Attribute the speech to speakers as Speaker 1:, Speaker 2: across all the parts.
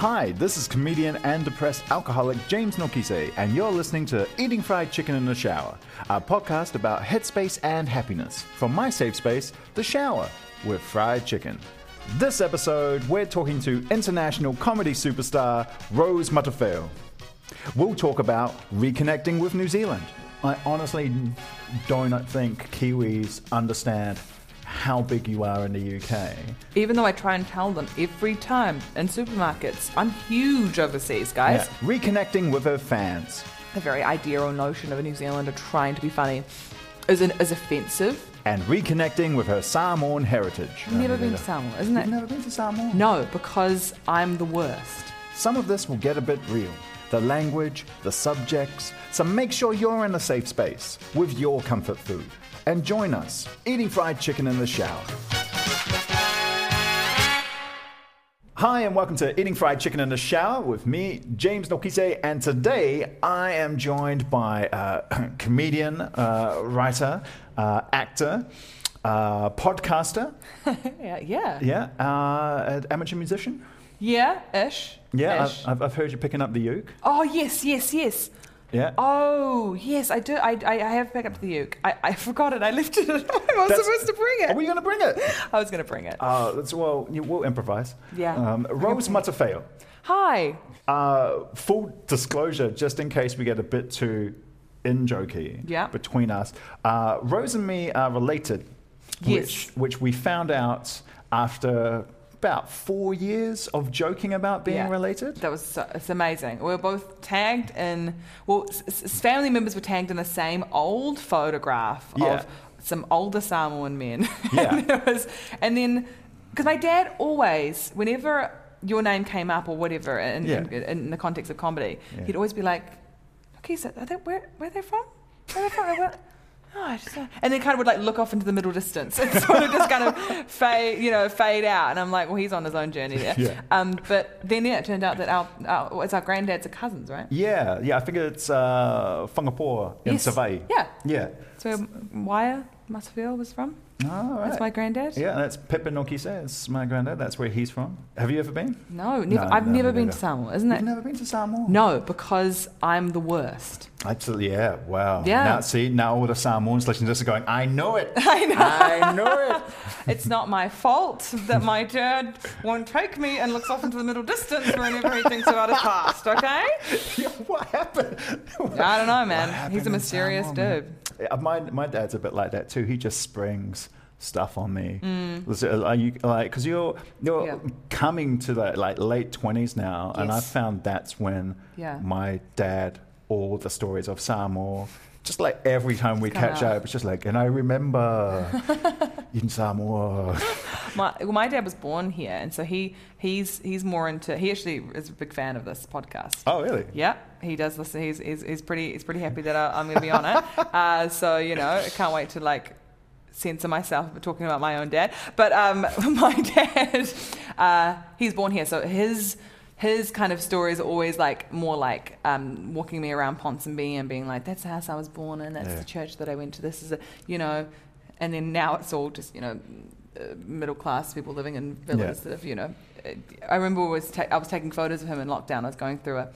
Speaker 1: Hi, this is comedian and depressed alcoholic James Nokise, and you're listening to Eating Fried Chicken in the Shower, a podcast about headspace and happiness from my safe space, the shower, with fried chicken. This episode, we're talking to international comedy superstar Rose Matafeo. We'll talk about reconnecting with New Zealand. I honestly don't think Kiwis understand how big you are in the UK.
Speaker 2: Even though I try and tell them every time in supermarkets, I'm huge overseas, guys.
Speaker 1: Yeah, reconnecting with her fans.
Speaker 2: The very idea or notion of a New Zealander trying to be funny is, an, is offensive.
Speaker 1: and reconnecting with her Samoan heritage.
Speaker 2: Never been to Samoa, isn't it?
Speaker 1: You've never been to Samoa?
Speaker 2: No, because I'm the worst.
Speaker 1: Some of this will get a bit real. The language, the subjects. So make sure you're in a safe space with your comfort food. And join us, eating fried chicken in the shower. Hi, and welcome to Eating Fried Chicken in the Shower with me, James Nokise. And today I am joined by uh, comedian, uh, writer, uh, actor, uh, podcaster,
Speaker 2: Yeah, yeah.
Speaker 1: uh, amateur musician.
Speaker 2: Yeah, ish.
Speaker 1: Yeah,
Speaker 2: Ish.
Speaker 1: I've, I've, I've heard you picking up the uke.
Speaker 2: oh, yes, yes, yes.
Speaker 1: Yeah.
Speaker 2: Oh, yes, I do. I, I, I have picked up the uke. I, I forgot it. I left it. I was
Speaker 1: That's-
Speaker 2: supposed to bring it.
Speaker 1: Are we going to bring it?
Speaker 2: I was going to bring it.
Speaker 1: Uh, that's, well, you- we'll improvise.
Speaker 2: Yeah.
Speaker 1: Um, Rose Matafeo.
Speaker 2: Hi.
Speaker 1: Uh, full disclosure, just in case we get a bit too in jokey
Speaker 2: Yeah.
Speaker 1: between us. Uh, Rose and me are related,
Speaker 2: Yes.
Speaker 1: which which we found out after about four years of joking about being
Speaker 2: Yeah.
Speaker 1: related.
Speaker 2: That was so, it's amazing. We were both tagged in. Well, s- s- family members were tagged in the same old photograph
Speaker 1: Yeah.
Speaker 2: of some older Samoan men.
Speaker 1: Yeah.
Speaker 2: and, was, and then because my dad always, whenever your name came up or whatever in,
Speaker 1: Yeah.
Speaker 2: in, in the context of comedy, he'd always be like, "Okay, so are they, where where are they from? Where are they from?" Where- Oh, I just, uh," and then kind of would like look off into the middle distance and sort of just kind of fade, you know, fade out. And I'm like, well, he's on his own journey there.
Speaker 1: Yeah.
Speaker 2: Um, but then yeah, it turned out that our, our it's our granddad's are cousins, right?
Speaker 1: Yeah, yeah, I think it's uh, Whangapoa in
Speaker 2: Yes.
Speaker 1: Savai.
Speaker 2: Yeah.
Speaker 1: Yeah.
Speaker 2: So Wire Masafil was from.
Speaker 1: Oh, all right.
Speaker 2: That's my granddad.
Speaker 1: Yeah, that's Pippa Nokise. It's my granddad. That's where he's from. Have you ever been?
Speaker 2: No, never.
Speaker 1: No,
Speaker 2: I've
Speaker 1: no,
Speaker 2: never been to Samoa, isn't it?
Speaker 1: You've never been to Samoa?
Speaker 2: No, because I'm the worst.
Speaker 1: Absolutely, yeah. Wow.
Speaker 2: Yeah.
Speaker 1: Now, see, now all the Samoans listening to this are going, I know it.
Speaker 2: I know.
Speaker 1: I know it.
Speaker 2: It's not my fault that my dad won't take me and looks off into the middle distance whenever he thinks about his past. Okay?
Speaker 1: Yeah, what happened?
Speaker 2: I don't know, man. He's a mysterious
Speaker 1: Samoa,
Speaker 2: dude.
Speaker 1: Yeah, My, my dad's a bit like that too. He just springs stuff on me.
Speaker 2: Mm.
Speaker 1: Are you like because you're you're
Speaker 2: Yeah.
Speaker 1: coming to the like late twenties now, and I found that's when
Speaker 2: Yeah.
Speaker 1: my dad all the stories of Samoa. Just like every time we
Speaker 2: come
Speaker 1: catch
Speaker 2: out.
Speaker 1: up, it's just like, and I remember in Samoa.
Speaker 2: My, well, my dad was born here, and so he he's he's more into. He actually is a big fan of this podcast.
Speaker 1: Oh, really?
Speaker 2: Yeah, he does listen. He's, he's, he's pretty he's pretty happy that I, I'm going to be on it. Uh, so you know, I can't wait to like censor myself for talking about my own dad. But um, my dad, uh, he's born here, so his his kind of stories are always like more like um, walking me around Ponsonby and being like, "That's the house I was born in. That's
Speaker 1: Yeah.
Speaker 2: the church that I went to. This is a you know." And then now it's all just you know uh, middle class people living in villas
Speaker 1: Yeah.
Speaker 2: that have you know. I remember was ta- I was taking photos of him in lockdown. I was going through a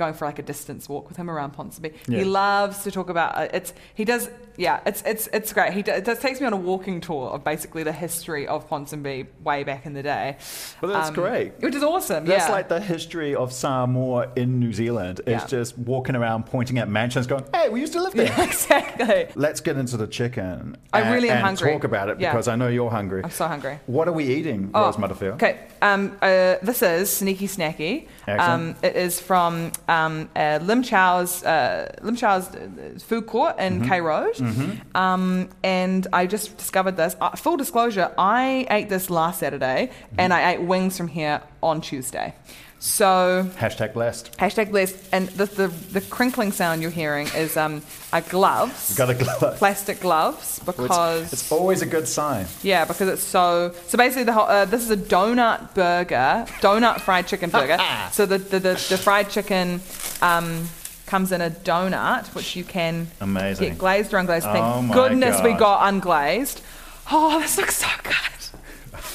Speaker 2: going for like a distance walk with him around Ponsonby.
Speaker 1: Yeah.
Speaker 2: He loves to talk about uh, it's. He does. Yeah, it's it's it's great. He does, it does takes me on a walking tour of basically the history of Ponsonby way back in the day.
Speaker 1: Well, that's
Speaker 2: Um,
Speaker 1: great.
Speaker 2: Which is awesome.
Speaker 1: That's
Speaker 2: yeah.
Speaker 1: like the history of Samoa in New Zealand. It's
Speaker 2: Yeah.
Speaker 1: just walking around pointing at mansions going, hey, we used to live there.
Speaker 2: Yeah, exactly.
Speaker 1: Let's get into the chicken.
Speaker 2: I
Speaker 1: and-
Speaker 2: really am hungry.
Speaker 1: talk about it because I know you're hungry.
Speaker 2: I'm so hungry.
Speaker 1: What are we eating,
Speaker 2: Oh,
Speaker 1: Rose Matafeo?
Speaker 2: Okay, um, uh, this is Sneaky Snacky. Um, it is from um, uh, Lim Chhour's, uh, Lim Chhour's uh, food court in
Speaker 1: Mm-hmm.
Speaker 2: Road. Um, and I just discovered this. Uh, full disclosure, I ate this last Saturday and I ate wings from here on Tuesday. So
Speaker 1: Hashtag blessed.
Speaker 2: Hashtag blessed. And the, the, the crinkling sound you're hearing is um, are gloves.
Speaker 1: Got a glove.
Speaker 2: Plastic gloves because
Speaker 1: It's, it's always a good sign.
Speaker 2: yeah, because it's so. So basically, the whole, uh, this is a donut burger, donut fried chicken burger. so the the, the, the fried chicken um, comes in a donut, which you can
Speaker 1: Amazing.
Speaker 2: get glazed or unglazed. Thank
Speaker 1: Oh my
Speaker 2: goodness we got unglazed. Oh, this looks so good.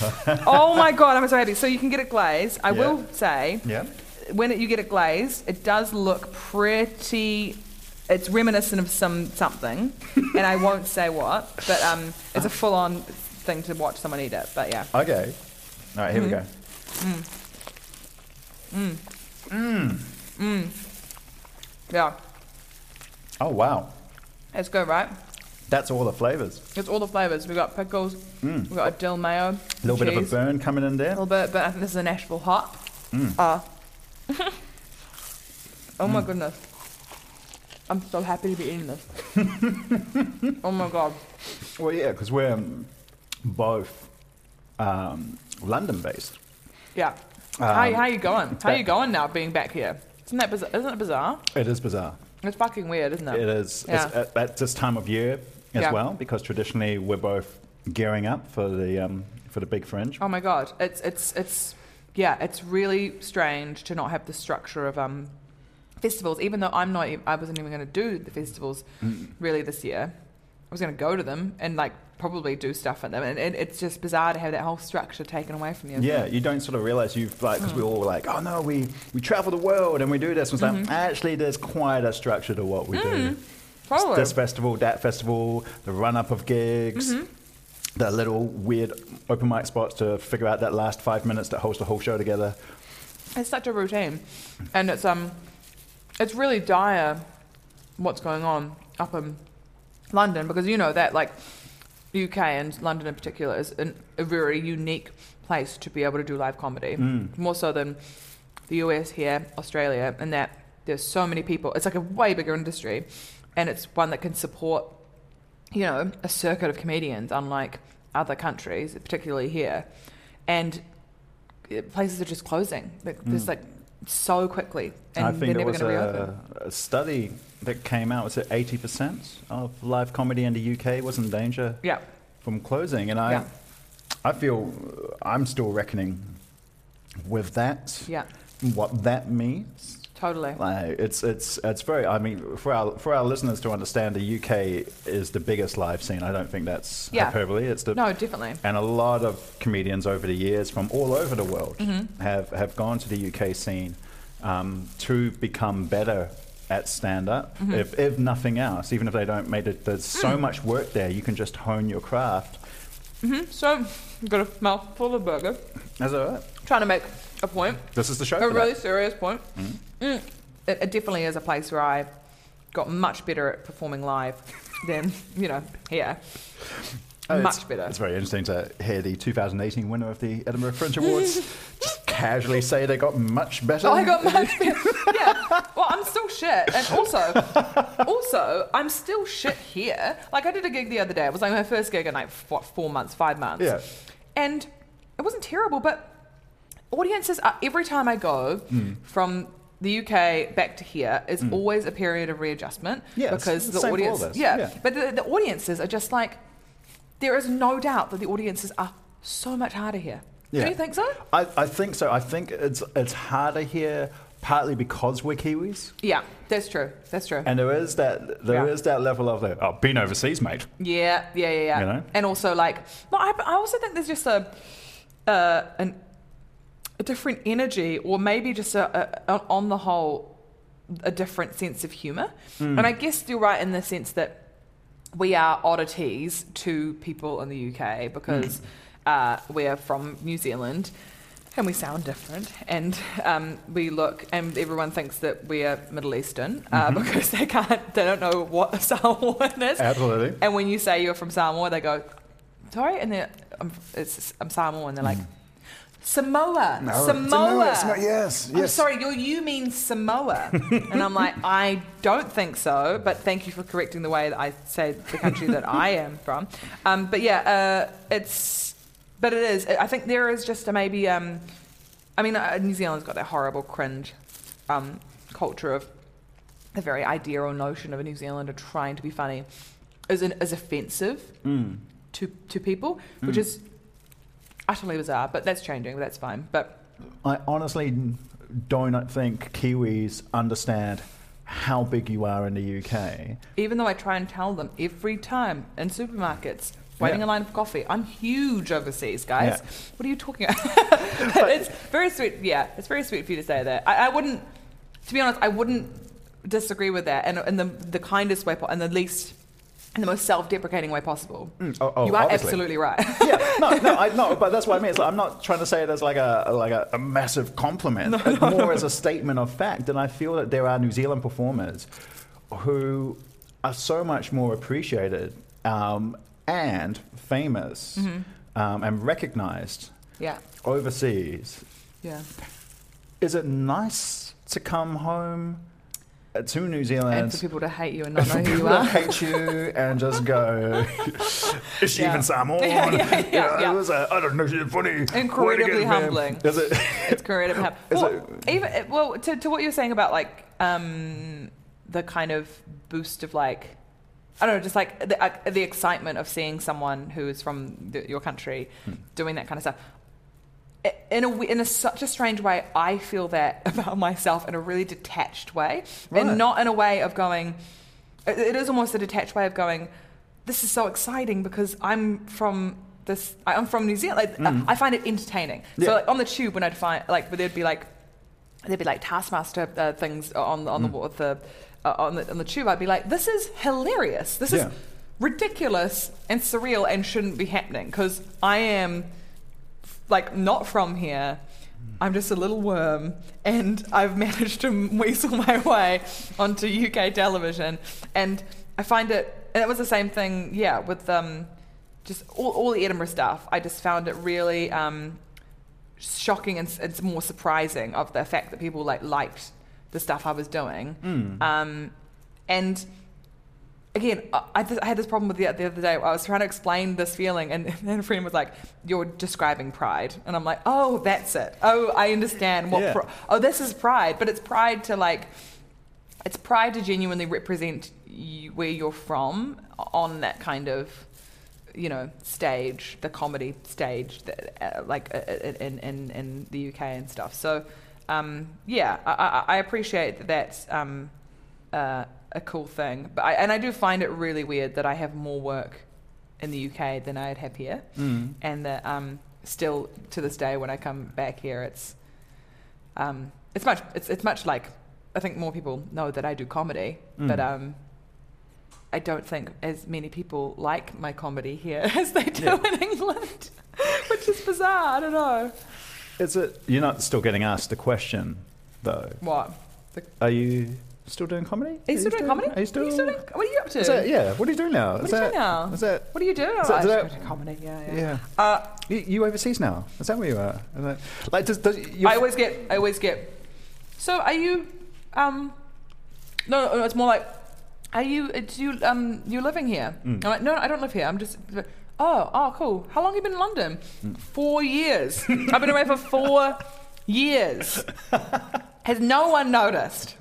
Speaker 2: oh my god, I'm so happy. So you can get it glazed. I
Speaker 1: Yeah.
Speaker 2: will say,
Speaker 1: Yeah.
Speaker 2: when it, you get it glazed, it does look pretty. It's reminiscent of some something, and I won't say what, but um, it's a full-on thing to watch someone eat it. But yeah,
Speaker 1: Okay. All right, here we go. Mm. Mm. Mm. Mm.
Speaker 2: Yeah,
Speaker 1: Oh, wow.
Speaker 2: it's good, right?
Speaker 1: That's all the flavors.
Speaker 2: It's all the flavors. We've got pickles, we've got a dill mayo,
Speaker 1: A little bit of a burn coming in there.
Speaker 2: a little bit, but I think this is a Nashville hot. Uh, oh my goodness, I'm so happy to be eating this. oh my god.
Speaker 1: Well, yeah, because we're um, both um, London based.
Speaker 2: Yeah. how, how you going? How you going now being back here? Isn't that bizarre? Isn't it bizarre?
Speaker 1: It is bizarre.
Speaker 2: It's fucking weird, isn't it?
Speaker 1: It is. It's at, at this time of year as
Speaker 2: Yeah.
Speaker 1: well, because traditionally we're both gearing up for the um, for the big fringe.
Speaker 2: Oh my god. It's it's it's yeah, it's really strange to not have the structure of um festivals, even though I'm not I wasn't even gonna do the festivals really this year. I was gonna go to them and like probably do stuff at them and, and it's just bizarre to have that whole structure taken away from you.
Speaker 1: Yeah,
Speaker 2: it?
Speaker 1: you don't sort of realize you've like because we
Speaker 2: Hmm.
Speaker 1: all were like, oh no, we we travel the world and we do this. And it's
Speaker 2: Mm-hmm.
Speaker 1: like actually, there's quite a structure to what we do.
Speaker 2: Totally.
Speaker 1: This festival, that festival, the run up of gigs.
Speaker 2: Mm-hmm.
Speaker 1: The little weird open mic spots to figure out that last five minutes that host the whole show together.
Speaker 2: It's such a routine, and it's um, it's really dire what's going on up in London because you know that like UK and London in particular is an, a very unique place to be able to do live comedy, more so than the US here, Australia, and that there's so many people. It's like a way bigger industry, and it's one that can support you know, a circuit of comedians, unlike other countries, particularly here. And places are just closing. Like, There's mm. like so quickly, and
Speaker 1: I
Speaker 2: they're
Speaker 1: think there
Speaker 2: never
Speaker 1: was
Speaker 2: going to reopen.
Speaker 1: a, a study that came out. Was it eighty percent of live comedy in the UK was in danger
Speaker 2: Yeah,
Speaker 1: from closing? And I,
Speaker 2: Yeah.
Speaker 1: I feel I'm still reckoning with that.
Speaker 2: yeah,
Speaker 1: What that means.
Speaker 2: Totally.
Speaker 1: Like, it's it's it's very. I mean, for our for our listeners to understand, the UK is the biggest live scene. I don't think that's
Speaker 2: Yeah.
Speaker 1: hyperbole. It's the
Speaker 2: No, definitely.
Speaker 1: and a lot of comedians over the years from all over the world
Speaker 2: Mm-hmm.
Speaker 1: have, have gone to the UK scene um, to become better at stand up,
Speaker 2: Mm-hmm.
Speaker 1: if, if nothing else. Even if they don't make it, there's
Speaker 2: Mm.
Speaker 1: so much work there, you can just hone your craft.
Speaker 2: So, I've got a mouthful of burger.
Speaker 1: That's all right.
Speaker 2: Trying to make a point,
Speaker 1: This is the show.
Speaker 2: a really
Speaker 1: that.
Speaker 2: serious point. Mm. It, it definitely is a place where I got much better at performing live than you know here.
Speaker 1: Oh,
Speaker 2: much
Speaker 1: it's,
Speaker 2: better.
Speaker 1: It's very interesting to hear the 2018 winner of the Edinburgh Fringe Awards just casually say they got much better.
Speaker 2: Oh, I got much better. yeah. Well, I'm still shit, and also, also, I'm still shit here. Like I did a gig the other day. It was like my first gig in like what four months, five months.
Speaker 1: Yeah.
Speaker 2: And it wasn't terrible, but audiences are, every time I go
Speaker 1: Hmm.
Speaker 2: from the UK back to here is always a period of readjustment
Speaker 1: Yeah,
Speaker 2: because
Speaker 1: the
Speaker 2: the
Speaker 1: same for all
Speaker 2: audience, yeah,
Speaker 1: Yeah.
Speaker 2: but the, the audiences are just like there is no doubt that the audiences are so much harder here.
Speaker 1: Yeah.
Speaker 2: Do you think so?
Speaker 1: I, I think so. I think it's it's harder here partly because we're Kiwis.
Speaker 2: Yeah, that's true. That's true.
Speaker 1: And there is that there is
Speaker 2: Yeah.
Speaker 1: that level of the, oh, been overseas, mate.
Speaker 2: Yeah, yeah, yeah, yeah.
Speaker 1: You know?
Speaker 2: And also, like, no, I, I also think there's just a, uh, an, a different energy, or maybe just a, a, on the whole, a different sense of humour. And I guess you're right in the sense that we are oddities to people in the UK because uh, we're from New Zealand and we sound different and um, we look and everyone thinks that we're Middle Eastern uh, because they can't they don't know what Samoan is.
Speaker 1: Absolutely.
Speaker 2: And when you say you're from Samoa, they go, sorry, and then I'm, it's, I'm Samoa, and they're like. Samoa,
Speaker 1: No,
Speaker 2: Samoa.
Speaker 1: Samoa, Samo- yes,
Speaker 2: I'm sorry, you you mean Samoa, and I'm like, I don't think so, but thank you for correcting the way that I say the country that I am from. Um, but yeah, uh, it's, but it is. I think there is just a maybe. Um, I mean, uh, New Zealand's got that horrible cringe um, culture of the very idea or notion of a New Zealander trying to be funny is an, is offensive to to people, which is utterly bizarre. But that's changing. But that's fine. But
Speaker 1: I honestly don't think Kiwis understand how big you are in the UK.
Speaker 2: even though I try and tell them every time in supermarkets. Waiting
Speaker 1: Yeah.
Speaker 2: in line for coffee. I'm huge overseas, guys.
Speaker 1: Yeah.
Speaker 2: What are you talking about? it's very sweet. Yeah, it's very sweet for you to say that. I, I wouldn't, to be honest, I wouldn't disagree with that. And in the, the kindest way, and the least, in the most self-deprecating way possible.
Speaker 1: oh, oh,
Speaker 2: you are
Speaker 1: obviously.
Speaker 2: absolutely right.
Speaker 1: yeah, no, no, I, no, but that's what I mean. It's like, I'm not trying to say it as like a like a, a massive compliment, It's more as a statement of fact. And I feel that there are New Zealand performers who are so much more appreciated um, and famous um, and recognized
Speaker 2: yeah,
Speaker 1: overseas.
Speaker 2: yeah.
Speaker 1: Is it nice to come home to New Zealand.
Speaker 2: And for people to hate you and not know who you are.
Speaker 1: hate you and just go, is she
Speaker 2: Yeah.
Speaker 1: even Samoan?
Speaker 2: Yeah, yeah, yeah,
Speaker 1: Yeah,
Speaker 2: yeah.
Speaker 1: it was a, I don't know, she's funny.
Speaker 2: Incredibly humbling.
Speaker 1: Is it?
Speaker 2: it's incredibly
Speaker 1: humbling.
Speaker 2: Well,
Speaker 1: it-
Speaker 2: even well to, to what you're saying about like um, the kind of boost of like I don't know, just like the, uh, the excitement of seeing someone who is from the, your country
Speaker 1: Hmm.
Speaker 2: doing that kind of stuff. In a, in a such a strange way, I feel that about myself in a really detached way,
Speaker 1: Right.
Speaker 2: and not in a way of going. It, it is almost a detached way of going. This is so exciting because I'm from this. I'm from New Zealand. Like, I find it entertaining.
Speaker 1: Yeah.
Speaker 2: So like, on the tube, when I'd find like, there'd be like there'd be like Taskmaster uh, things on on
Speaker 1: Mm.
Speaker 2: the with the uh, on the on the tube. I'd be like, this is hilarious. This
Speaker 1: Yeah.
Speaker 2: is ridiculous and surreal and shouldn't be happening because I am like not from here. I'm just a little worm, and I've managed to weasel my way onto UK television, and I find it. And it was the same thing, yeah, with um, just all, all the Edinburgh stuff. I just found it really um, shocking and, s- and more surprising of the fact that people like liked the stuff I was doing. Um, and again, I, I th- I had this problem with the, the other day. I was trying to explain this feeling, and then a friend was like, "You're describing pride," and I'm like, "Oh, that's it. Oh, I understand what.
Speaker 1: Yeah.
Speaker 2: Pri- oh, this is pride, but it's pride to like." It's pride to genuinely represent you, where you're from on that kind of, you know, stage, the comedy stage, that, uh, like uh, uh, in, in in the UK and stuff. So, um, yeah, I, I, I appreciate that that's um, uh, a cool thing. But I, and I do find it really weird that I have more work in the UK than I'd have here, and that um, still to this day when I come back here, it's um, it's much it's it's much like I think more people know that I do comedy, but um, I don't think as many people like my comedy here as they do
Speaker 1: Yeah.
Speaker 2: in England, which is bizarre. I don't know
Speaker 1: Is it? You're not still getting asked the question, though.
Speaker 2: what. The,
Speaker 1: Are you still doing comedy?
Speaker 2: are you still doing comedy?
Speaker 1: Are you still?
Speaker 2: doing? What are you up to?
Speaker 1: Is that, yeah. What are you doing now?
Speaker 2: What
Speaker 1: is
Speaker 2: are you
Speaker 1: that,
Speaker 2: doing now?
Speaker 1: Is that?
Speaker 2: What do you do?
Speaker 1: Is that-
Speaker 2: oh,
Speaker 1: is that-
Speaker 2: comedy. Yeah, yeah.
Speaker 1: Yeah.
Speaker 2: Uh,
Speaker 1: You, you overseas now? Is that where you are? That, like, does, does you
Speaker 2: I always get. I always get. So are you? Um, no, no, it's more like, are you? uh, Do you? Um, you living here? I'm like, no, no, I don't live here. I'm just. Oh, oh, cool. How long have you been in London? Four years. I've been away for four years. Has no one noticed?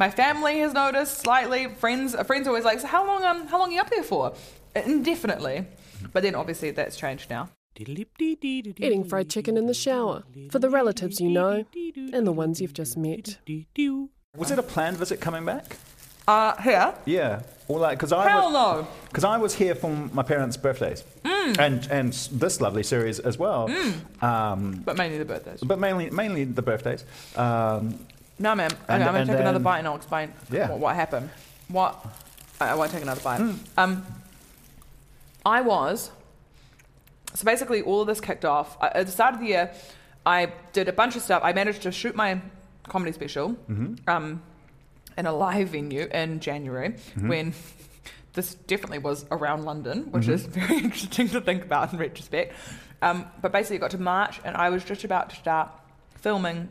Speaker 2: My family has noticed slightly. Friends, uh, friends always like, so how long? Um, how long are you up there for? Indefinitely. But then obviously that's changed now.
Speaker 3: Eating fried chicken in the shower for the relatives you know and the ones you've just met.
Speaker 1: was it a planned visit coming back?
Speaker 2: Uh, here.
Speaker 1: Yeah. Or like, because I
Speaker 2: Hell
Speaker 1: was,
Speaker 2: no.
Speaker 1: Because I was here for my parents' birthdays, and and this lovely series as well. Um,
Speaker 2: But mainly the birthdays.
Speaker 1: but mainly mainly the birthdays. Um,
Speaker 2: No, ma'am. Okay,
Speaker 1: And-
Speaker 2: I'm gonna
Speaker 1: and
Speaker 2: take another
Speaker 1: then-
Speaker 2: bite and I'll explain
Speaker 1: Yeah.
Speaker 2: what, what happened. What? I, I won't take another bite.
Speaker 1: Hmm.
Speaker 2: Um, I was. So basically, all of this kicked off I- at the start of the year. I did a bunch of stuff. I managed to shoot my comedy special
Speaker 1: Mm-hmm.
Speaker 2: um, in a live venue in January
Speaker 1: Mm-hmm.
Speaker 2: when this definitely was around London, which is
Speaker 1: Mm-hmm.
Speaker 2: very interesting to think about in retrospect. Um, but basically, it got to March, and I was just about to start filming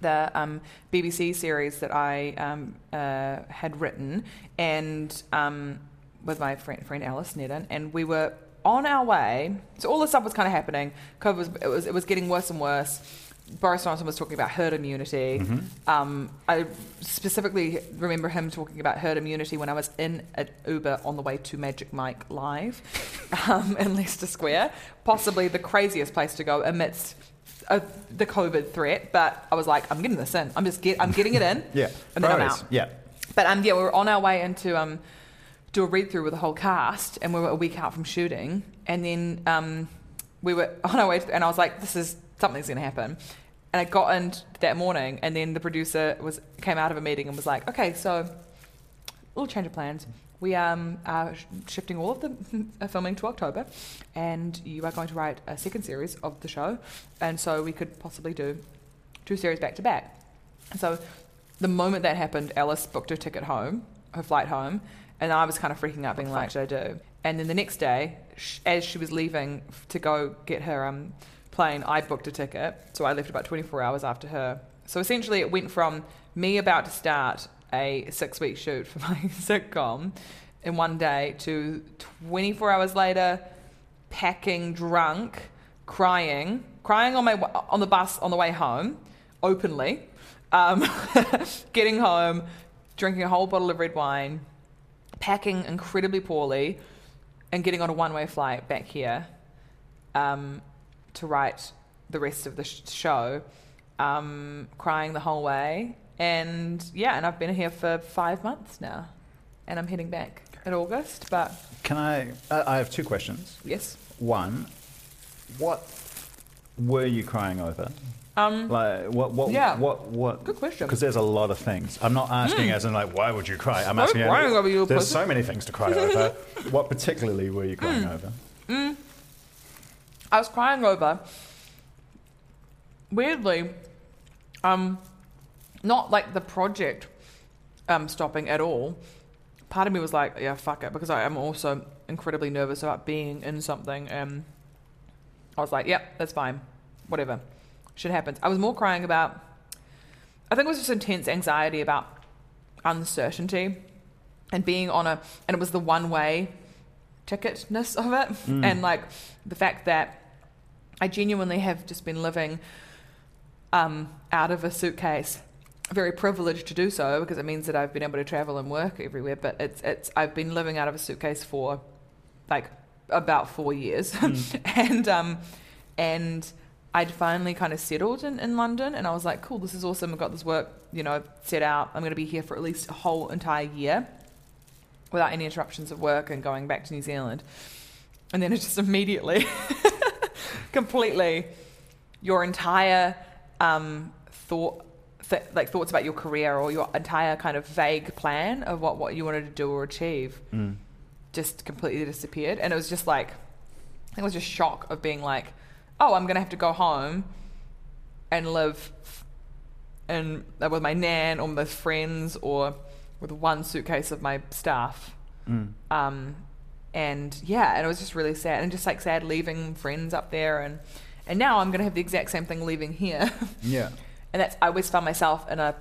Speaker 2: the um, BBC series that I um, uh, had written, and um, with my friend, friend Alice Snedden, and we were on our way. So all this stuff was kind of happening. COVID was it was it was getting worse and worse. Boris Johnson was talking about herd immunity. Um, I specifically remember him talking about herd immunity when I was in an Uber on the way to Magic Mike Live um, in Leicester Square. Possibly the craziest place to go amidst uh, the COVID threat. But I was like, I'm getting this in. I'm just get, I'm getting it in.
Speaker 1: Yeah.
Speaker 2: and then I'm out.
Speaker 1: Yeah.
Speaker 2: But um, yeah, we were on our way into um, do a read through with the whole cast, and we were a week out from shooting, and then um, we were on our way, to, and I was like, this is something's going to happen. And I got in that morning, and then the producer was came out of a meeting and was like, okay, so a little change of plans. We um, are shifting all of the uh, filming to October, and you are going to write a second series of the show, and so we could possibly do two series back to back. So the moment that happened, Alice booked her ticket home, her flight home, and I was kind of freaking out, being like, "What should I do?" And then the next day, as she was leaving to go get her um, plane, I booked a ticket, so I left about 24 hours after her. So essentially, it went from me about to start a six-week shoot for my sitcom in one day to 24 hours later, packing, drunk, crying, crying on my on the bus on the way home, openly, um, getting home, drinking a whole bottle of red wine, packing incredibly poorly, and getting on a one-way flight back here um, to write the rest of the sh- show, um, crying the whole way, and yeah, and I've been here for five months now, and I'm heading back in August, but
Speaker 1: Can I? Uh, I have two questions.
Speaker 2: yes.
Speaker 1: One, what were you crying over?
Speaker 2: Um,
Speaker 1: Like what? What?
Speaker 2: Yeah.
Speaker 1: What? What?
Speaker 2: Good question.
Speaker 1: Because there's a lot of things. I'm not asking as in like why would you cry. I'm
Speaker 2: I'm
Speaker 1: asking.
Speaker 2: crying over you,
Speaker 1: there's
Speaker 2: pussy.
Speaker 1: so many things to cry over. what particularly were you crying over?
Speaker 2: I was crying over. Weirdly, um, not like the project um, stopping at all. Part of me was like, yeah, fuck it, because I am also incredibly nervous about being in something. And I was like, yep, that's fine. Whatever. Shit happens. I was more crying about, I think it was just intense anxiety about uncertainty and being on a, and it was the one way ticketness of it. And like the fact that I genuinely have just been living um, out of a suitcase. Very privileged to do so because it means that I've been able to travel and work everywhere. But it's it's I've been living out of a suitcase for like about four years, and um, and I'd finally kind of settled in, in London, and I was like, cool, this is awesome. I've got this work, you know, set out. I'm going to be here for at least a whole entire year without any interruptions of work and going back to New Zealand. And then it just immediately, completely, your entire um, thought, th- like thoughts about your career or your entire kind of vague plan of what, what you wanted to do or achieve, just completely disappeared. And it was just like, I think it was just shock of being like, oh, I'm gonna have to go home and live and uh, with my nan or with friends or with one suitcase of my stuff. Um, and yeah, and it was just really sad and just like sad leaving friends up there and and now I'm gonna have the exact same thing leaving here.
Speaker 1: Yeah.
Speaker 2: And that's I always found myself in a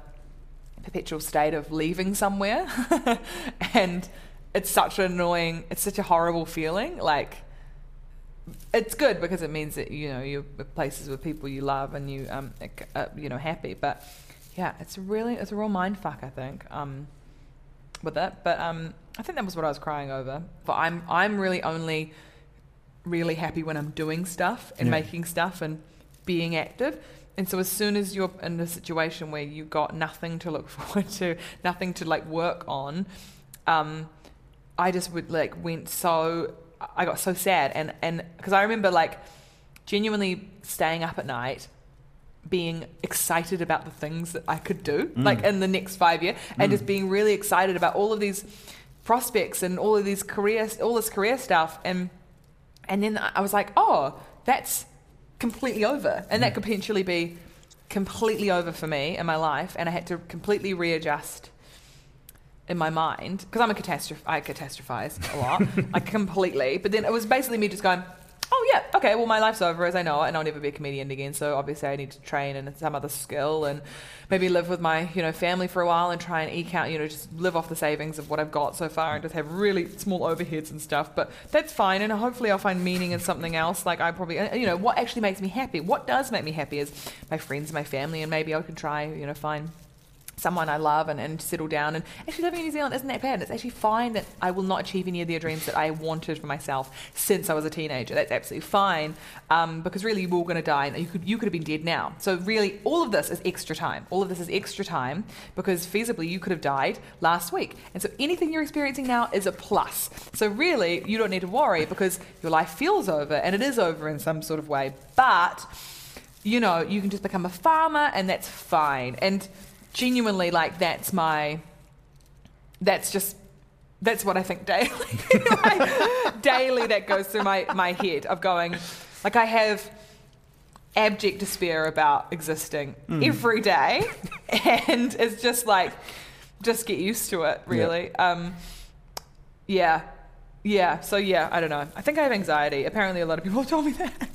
Speaker 2: perpetual state of leaving somewhere, and it's such an annoying, it's such a horrible feeling. Like it's good because it means that you know you're places with people you love and you um uh, you know happy. But yeah, it's really it's a real mind fuck. I think um with it, but um I think that was what I was crying over. But I'm I'm really only really happy when I'm doing stuff and
Speaker 1: Yeah.
Speaker 2: making stuff and being active. And so as soon as you're in a situation where you've got nothing to look forward to, nothing to like work on, um, I just would like went so I got so sad. And and because I remember like genuinely staying up at night being excited about the things that I could do,
Speaker 1: Mm.
Speaker 2: like in the next five year and just being really excited about all of these prospects and all of these career, all this career stuff, and and then I was like, oh, that's completely over, and that mm. could potentially be completely over for me in my life, and I had to completely readjust in my mind because I'm a catastrophe. I catastrophize a lot, like completely. But then it was basically me just going, "Oh yeah, okay. Well, my life's over as I know it, and I'll never be a comedian again. So obviously, I need to train in some other skill, and maybe live with my you know family for a while and try and eke out, you know, just live off the savings of what I've got so far, and just have really small overheads and stuff. But that's fine, and hopefully, I'll find meaning in something else. Like I probably, you know, what actually makes me happy. What does make me happy is my friends, my family, and maybe I can try, you know, find someone I love and, and settle down. And actually, living in New Zealand isn't that bad. It's actually fine that I will not achieve any of the dreams that I wanted for myself since I was a teenager. That's absolutely fine um, because really, you were all going to die and you could, you could have been dead now. So, really, all of this is extra time. All of this is extra time because feasibly, you could have died last week. And so, anything you're experiencing now is a plus. So, really, you don't need to worry because your life feels over and it is over in some sort of way. But you know, you can just become a farmer and that's fine. And genuinely, like, that's my, that's just, that's what I think daily. Like, daily, that goes through my, my head of going, like, I have abject despair about existing every day. and it's just like, just get used to it, really. Um, yeah. Yeah. So, yeah, I don't know. I think I have anxiety. Apparently, a lot of people have told me that.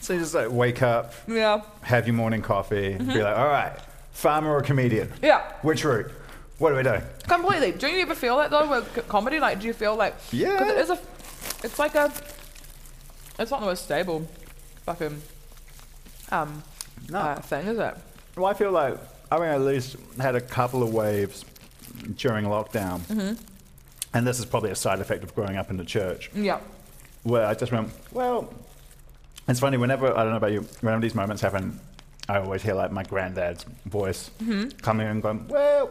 Speaker 1: So you just like wake up,
Speaker 2: yeah.
Speaker 1: have your morning coffee, be like, all right, farmer or comedian?
Speaker 2: Yeah.
Speaker 1: Which route? What are we doing?
Speaker 2: Completely. Do you ever feel that though with comedy? Like, do you feel like?
Speaker 1: Yeah.
Speaker 2: Because it is a, it's like a, it's not the most stable, fucking, um,
Speaker 1: No.
Speaker 2: uh, thing, is it?
Speaker 1: Well, I feel like I mean, at least had a couple of waves during lockdown,
Speaker 2: Mm-hmm.
Speaker 1: and this is probably a side effect of growing up in the church,
Speaker 2: Yeah.
Speaker 1: where I just went, well, it's funny. Whenever I don't know about you, whenever these moments happen, I always hear like my granddad's voice
Speaker 2: Mm-hmm.
Speaker 1: coming and going, well,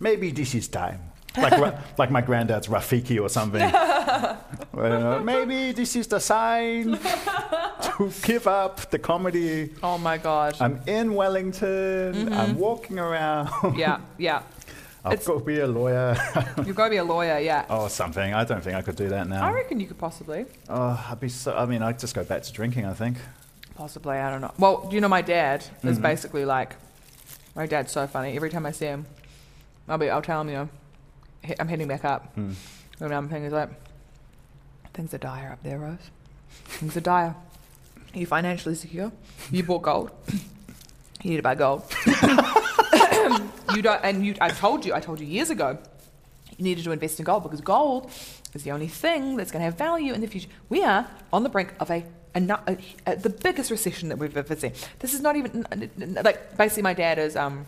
Speaker 1: maybe this is time. Like, like my granddad's Rafiki or something. Well, maybe this is the sign to give up the comedy.
Speaker 2: Oh my god.
Speaker 1: I'm in Wellington. I'm walking around.
Speaker 2: Mm-hmm. yeah. Yeah.
Speaker 1: I've
Speaker 2: It's-
Speaker 1: got to be a lawyer
Speaker 2: You've got to be a lawyer. Yeah.
Speaker 1: or something. I don't think I could do that now.
Speaker 2: I reckon you could possibly.
Speaker 1: Oh, I'd be so. I mean, I'd just go back to drinking. I think.
Speaker 2: Possibly. I don't know. Well, you know, my dad is
Speaker 1: Mm-hmm.
Speaker 2: basically like, my dad's so funny. Every time I see him, I'll be, I'll tell him, you know, he- I'm heading back up.
Speaker 1: Hmm.
Speaker 2: And I'm thinking, he's like, things are dire up there, Rose. Things are dire. Are you financially secure? You bought gold. you need to buy gold. you don't, and you, I told you, I told you years ago, you needed to invest in gold because gold is the only thing that's going to have value in the future. We are on the brink of a, a, nu- a, a the biggest recession that we've ever seen. This is not even like basically my dad is um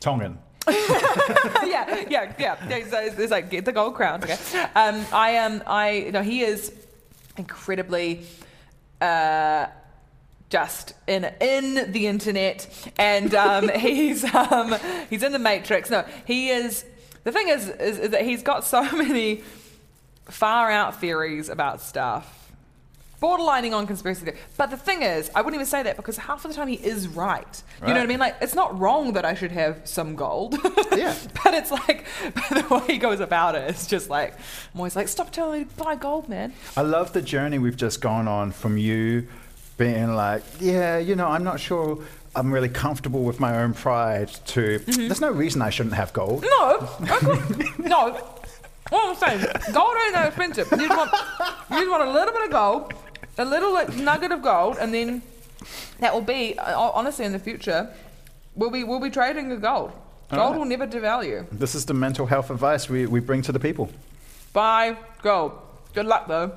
Speaker 1: Tongan.
Speaker 2: yeah yeah yeah. It's, it's, it's like get the gold crown. Okay. Um, I am I no he is incredibly. Uh, just in in the internet, and um, he's um, he's in the Matrix. No, he is. The thing is, is, is that he's got so many far out theories about stuff, borderlining on conspiracy theory. But the thing is, I wouldn't even say that because half of the time he is right. You know what I mean? Like, it's not wrong that I should have some gold.
Speaker 1: Yeah.
Speaker 2: but it's like the way he goes about it. It's just like I'm always like, stop telling me to buy gold, man.
Speaker 1: I love the journey we've just gone on from you being like, yeah, you know, I'm not sure I'm really comfortable with my own pride to mm-hmm. there's no reason I shouldn't have gold.
Speaker 2: No, no. What I'm saying, gold ain't that expensive. You just, want, you just want a little bit of gold, a little like, nugget of gold, and then that will be uh, honestly in the future. We'll be we'll be trading the gold. Gold
Speaker 1: Alright.
Speaker 2: will never devalue.
Speaker 1: This is the mental health advice we, we bring to the people.
Speaker 2: Buy gold. Good luck though.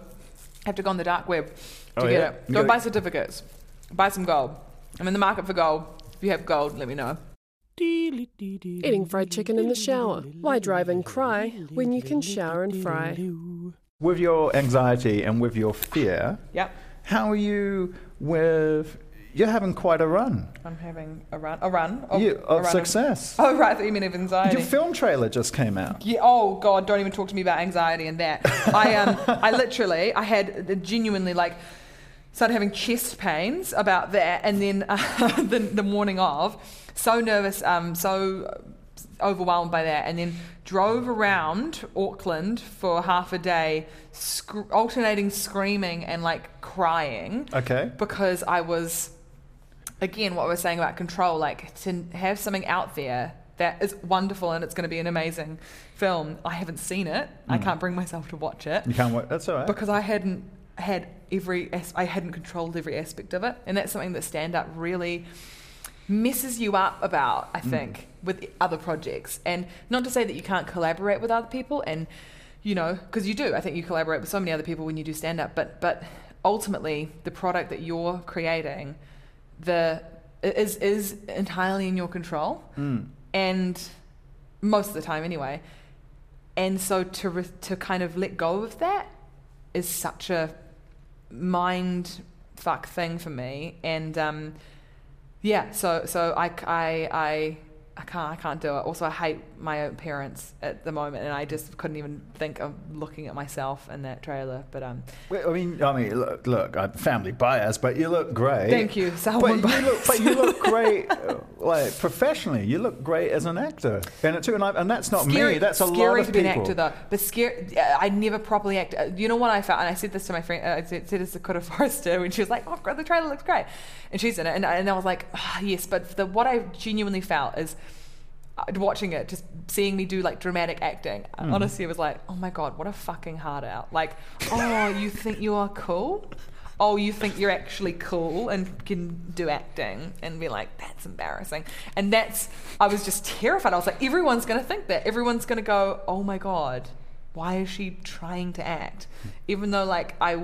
Speaker 2: Have to go on the dark web to
Speaker 1: Oh,
Speaker 2: get
Speaker 1: yeah?
Speaker 2: it. Go
Speaker 1: gotta-
Speaker 2: buy certificates. Buy some gold. I'm in the market for gold. If you have gold, let me know.
Speaker 3: Eating fried chicken in the shower. Why drive and cry when you can shower and fry?
Speaker 1: With your anxiety and with your fear,
Speaker 2: Yep.
Speaker 1: how are you with you're having quite a run.
Speaker 2: I'm having a run. A run of,
Speaker 1: You- of
Speaker 2: run
Speaker 1: success.
Speaker 2: oh right, I you meant of anxiety.
Speaker 1: Your film trailer just came out.
Speaker 2: Yeah, oh god, don't even talk to me about anxiety and that. I um I literally I had genuinely like started having chest pains about that, and then uh, the, the morning of, so nervous, um, so overwhelmed by that, and then drove around Auckland for half a day, sc- alternating screaming and like crying
Speaker 1: Okay.
Speaker 2: because I was, again, what we were saying about control, like to have something out there that is wonderful and it's going to be an amazing film. I haven't seen it. I hmm. can't bring myself to watch it
Speaker 1: You can't wait. That's all right.
Speaker 2: because I hadn't had every, as- I hadn't controlled every aspect of it, and that's something that stand up really messes you up about. I think with other projects, and not to say that you can't collaborate with other people, and you know, because you do. I think you collaborate with so many other people when you do stand up, but but ultimately, the product that you're creating, the is is entirely in your control, and most of the time anyway. And so to re- to kind of let go of that is such a mind fuck thing for me. And um, yeah, so so I, I I I can't I can't do it. Also, I hate my own parents at the moment, and I just couldn't even think of looking at myself in that trailer. But um,
Speaker 1: Well, I mean, I mean, look, look, I'm family bias, but you look great.
Speaker 2: Thank you,
Speaker 1: But you look, but you look great, uh, like professionally. You look great as an actor, and it too. And, I, and that's not
Speaker 2: scary,
Speaker 1: me. That's a
Speaker 2: scary
Speaker 1: lot of
Speaker 2: to
Speaker 1: people.
Speaker 2: be an actor though. But scary, I never properly act. uh, You know what I felt, and I said this to my friend. Uh, I said, said this to Coda Forrester when she was like, "Oh, God, the trailer looks great," and she's in it, and, and I was like, ah, "Yes," but the, what I genuinely felt is. Watching it, just seeing me do like dramatic acting, I
Speaker 1: Hmm.
Speaker 2: honestly was like, oh my god, what a fucking hard out. Like, oh, you think you are cool? Oh, you think you're actually cool and can do acting and be like, that's embarrassing. And that's, I was just terrified. I was like, everyone's going to think that. Everyone's going to go, oh my God, why is she trying to act? Even though, like, I,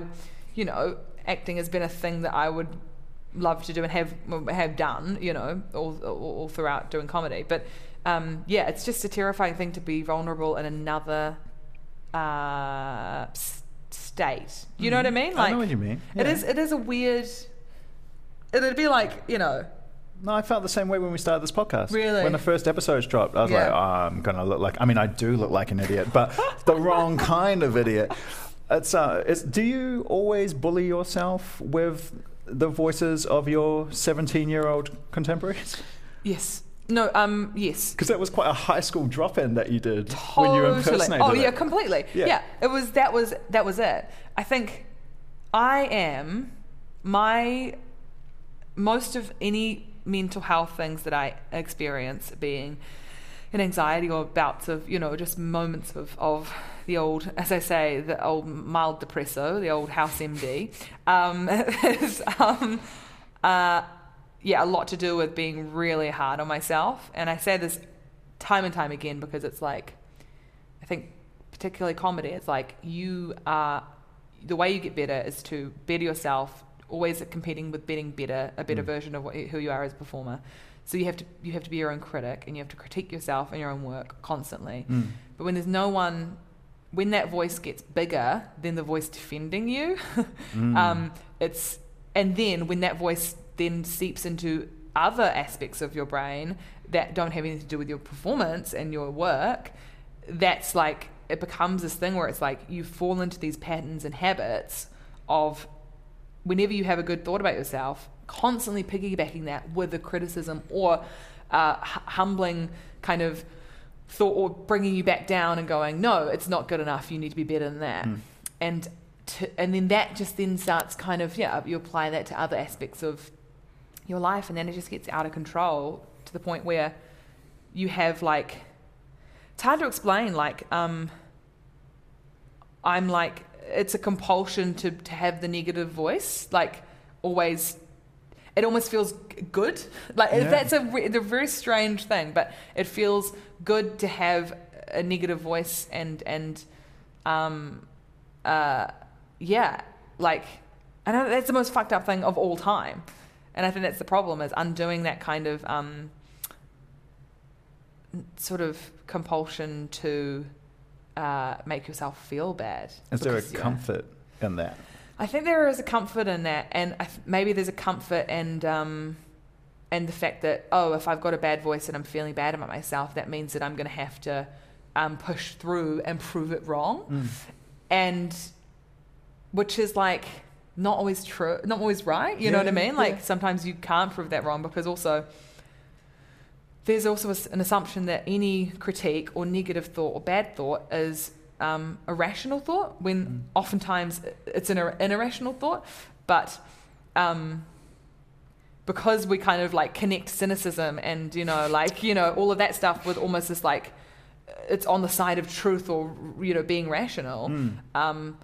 Speaker 2: you know, acting has been a thing that I would love to do and have have done, you know, all, all, all throughout doing comedy. But um, yeah, it's just a terrifying thing to be vulnerable in another uh, s- state. You know what I mean?
Speaker 1: Mm-hmm. I know what you mean,
Speaker 2: It
Speaker 1: yeah.
Speaker 2: is. It is a weird. It'd be like you know.
Speaker 1: No, I felt the same way when we started this podcast.
Speaker 2: Really?
Speaker 1: When the first episodes dropped, I was
Speaker 2: Yeah.
Speaker 1: like, oh, I'm gonna look like. I mean, I do look like an idiot, but the wrong kind of idiot. It's, uh, it's, do you always bully yourself with the voices of your 17 year old contemporaries?
Speaker 2: Yes. No. Um. Yes.
Speaker 1: Because that was quite a high school drop in that you did when you
Speaker 2: Totally.
Speaker 1: impersonated
Speaker 2: Oh
Speaker 1: it.
Speaker 2: yeah, completely.
Speaker 1: Yeah.
Speaker 2: Yeah. It was that was that was it. I think I am my most of any mental health things that I experience being an anxiety or bouts of, you know, just moments of, of the old, as I say, the old mild depresso, the old house MD, um, is, um, uh, yeah, a lot to do with being really hard on myself. And I say this time and time again because it's like, I think particularly comedy, it's like you are the way you get better is to better yourself, always competing with getting better, a better mm. version of what, who you are as a performer. So you have to you have to be your own critic and you have to critique yourself and your own work constantly. Mm. But when there's no one when that voice gets bigger than the voice defending you, mm. um, it's and then when that voice then seeps into other aspects of your brain that don't have anything to do with your performance and your work, that's like it becomes this thing where it's like you fall into these patterns and habits of whenever you have a good thought about yourself, constantly piggybacking that with a criticism or uh, humbling kind of thought or bringing you back down and going, no, it's not good enough. You need to be better than that. And to, and then that just then starts kind of yeah, you apply that to other aspects of your life, and then it just gets out of control to the point where you have like it's hard to explain. Like um, I'm like it's a compulsion to to have the negative voice, like always. It almost feels good. Like
Speaker 1: Yeah.
Speaker 2: that's a, a very strange thing, but it feels good to have a negative voice and and um, uh, yeah, like I know that's the most fucked up thing of all time, and I think that's the problem is undoing that kind of um, sort of compulsion to uh, make yourself feel bad.
Speaker 1: Is there a
Speaker 2: because, you know,
Speaker 1: comfort in that?
Speaker 2: I think there is a comfort in that, and I th- maybe there's a comfort and um, and the fact that oh, if I've got a bad voice and I'm feeling bad about myself, that means that I'm going to have to um, push through and prove it wrong, and which is like not always true, not always right. You know what I mean? Like
Speaker 1: yeah.
Speaker 2: sometimes you can't prove that wrong because also there's also an assumption that any critique or negative thought or bad thought is um, a rational thought when
Speaker 1: Mm.
Speaker 2: oftentimes it's an an irrational thought. But um, because we kind of like connect cynicism and you know like you know all of that stuff with almost this like it's on the side of truth or you know being rational
Speaker 1: Mm.
Speaker 2: um,